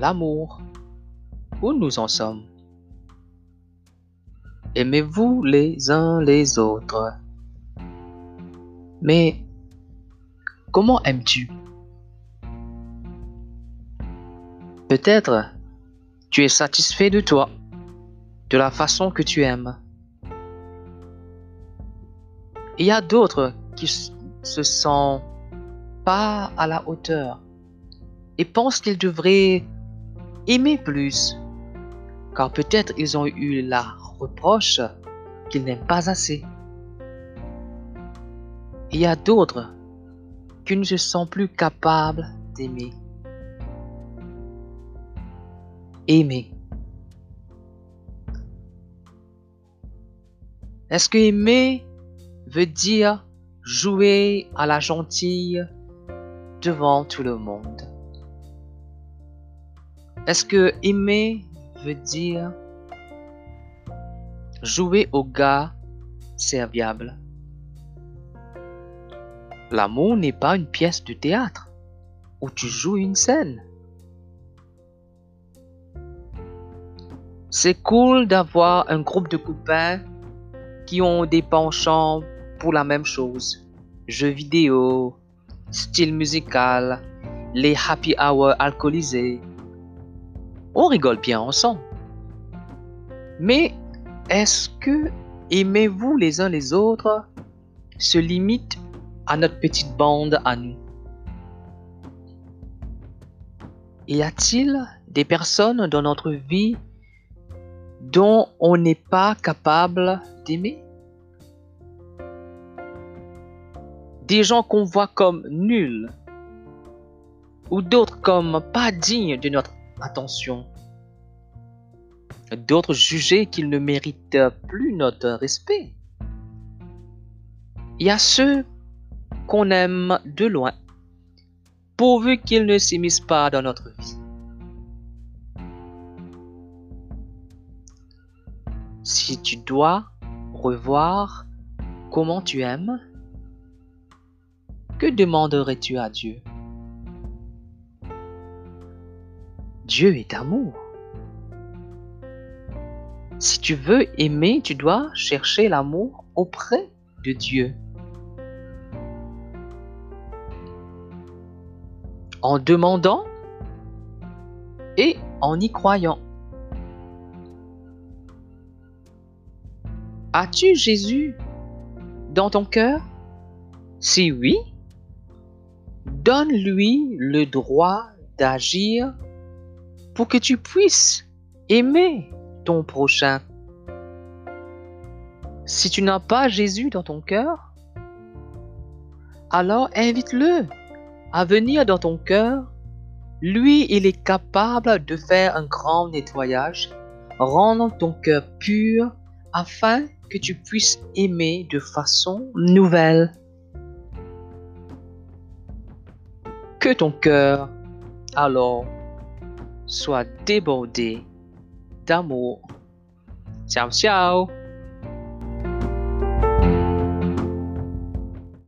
l'amour, où nous en sommes? Aimez-vous les uns les autres? Mais comment aimes-tu? Peut-être tu es satisfait de toi, de la façon que tu aimes. Il y a d'autres qui se sentent pas à la hauteur et pensent qu'ils devraient aimer plus, car peut-être ils ont eu la reproche qu'ils n'aiment pas assez. Il y a d'autres qui ne se sentent plus capables d'aimer. Aimer. Est-ce que aimer veut dire jouer à la gentille devant tout le monde? Est-ce que aimer veut dire jouer au gars serviable L'amour n'est pas une pièce de théâtre où tu joues une scène. C'est cool d'avoir un groupe de copains qui ont des penchants pour la même chose. Jeux vidéo, style musical, les happy hours alcoolisés. On rigole bien ensemble. Mais est-ce que aimez-vous les uns les autres se limite à notre petite bande à nous? Y a-t-il des personnes dans notre vie dont on n'est pas capable d'aimer? Des gens qu'on voit comme nuls ou d'autres comme pas dignes de notre attention. D'autres jugés qu'ils ne méritent plus notre respect. Il y a ceux qu'on aime de loin, pourvu qu'ils ne s'immiscent pas dans notre vie. Si tu dois revoir comment tu aimes, que demanderais-tu à Dieu? Dieu est amour. Si tu veux aimer, tu dois chercher l'amour auprès de Dieu. En demandant et en y croyant. As-tu Jésus dans ton cœur? Si oui, donne-lui le droit d'agir que tu puisses aimer ton prochain. Si tu n'as pas Jésus dans ton cœur, alors invite-le à venir dans ton cœur. Lui, il est capable de faire un grand nettoyage, rendre ton cœur pur afin que tu puisses aimer de façon nouvelle. Que ton cœur, alors, soit débordé d'amour. Ciao, ciao